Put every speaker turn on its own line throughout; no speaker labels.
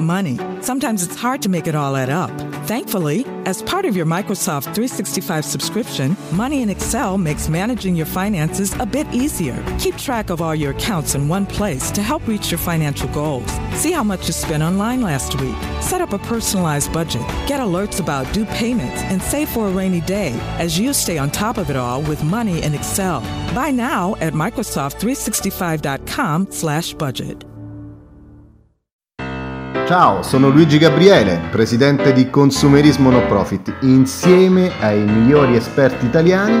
money. Sometimes it's hard to make it all add up. Thankfully, as part of your Microsoft 365 subscription, Money in Excel makes managing your finances a bit easier. Keep track of all your accounts in one place to help reach your financial goals. See how much you spent online last week. Set up a personalized budget. Get alerts about due payments and save for a rainy day as you stay on top of it all with Money in Excel. Buy now at Microsoft365.com/budget.
Ciao, sono Luigi Gabriele, presidente di Consumerismo No Profit. Insieme ai migliori esperti italiani,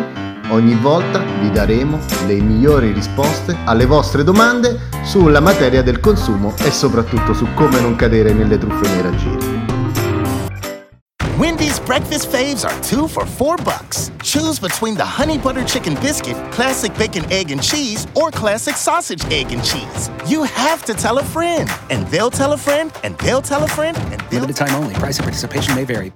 ogni volta vi daremo le migliori risposte alle vostre domande sulla materia del consumo e soprattutto su come non cadere nelle truffe nei raggiri.
Wendy's breakfast faves are two for four bucks. Choose between the honey butter chicken biscuit, classic bacon, egg, and cheese, or classic sausage, egg, and cheese. You have to tell a friend, and they'll tell a friend, and they'll tell a friend, and they'll
Limited time only. Price and participation may vary.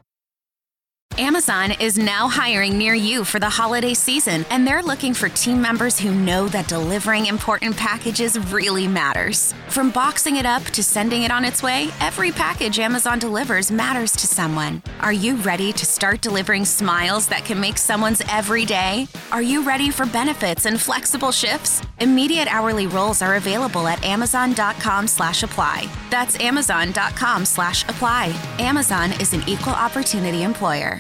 Amazon is now hiring near you for the holiday season, and they're looking for team members who know that delivering important packages really matters. From boxing it up to sending it on its way, every package Amazon delivers matters to someone. Are you ready to start delivering smiles that can make someone's every day? Are you ready for benefits and flexible shifts? Immediate hourly roles are available at amazon.com slash apply. That's amazon.com slash apply. Amazon is an equal opportunity employer.